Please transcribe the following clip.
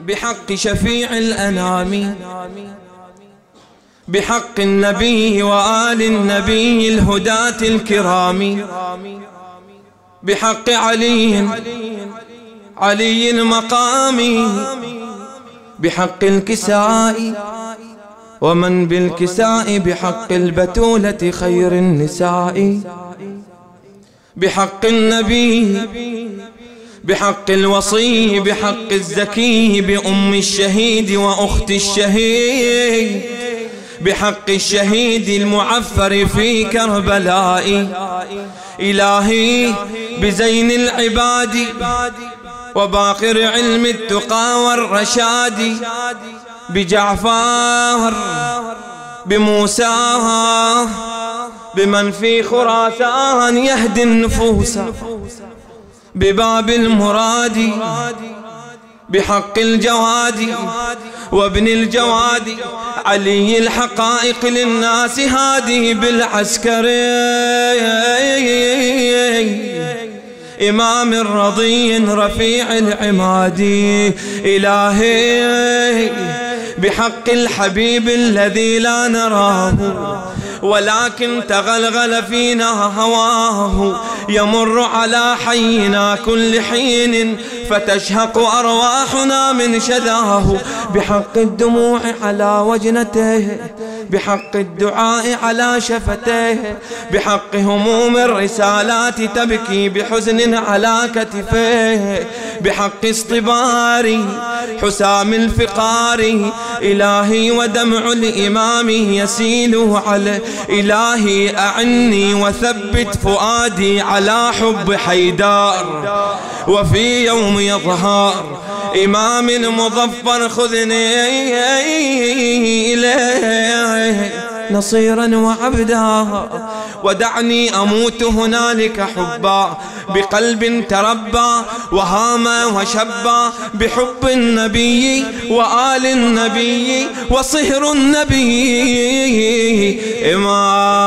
بحق شفيع الأنام بحق النبي وآل النبي الهداة الكرام بحق علي علي المقام بحق الكساء ومن بالكساء بحق البتولة خير النساء بحق النبي بحق الوصي بحق الزكي بأم الشهيد وأخت الشهيد. بحق الشهيد المعفر في كربلاء إلهي بزين العباد وباقر علم التقى والرشاد. بجعفر بموسى بمن في خراسان يهدي النفوس. بباب المراد بحق الجواد وابن الجواد علي الحقائق للناس هذه بالعسكر. إمام رضي رفيع العماد إلهي بحق الحبيب الذي لا نراه. ولكن تغلغل فينا هواه. يمر على حينا كل حين فتشهق أرواحنا من شذاه. بحق الدموع على وجنته بحق الدعاء على شفتيه بحق هموم الرسالات تبكي بحزن على كتفيه بحق اصطبار حسام الفقار إلهي ودمع الإمام يسيل على إلهي أعني وثبت فؤادي على حب حيدار. وفي يوم يظهر إمام مظفر خذني إليه نصيرا وعبدا. ودعني أموت هنالك حبا بقلب تربى وهام وشبا بحب النبي وآل النبي وصهر النبي. إمام.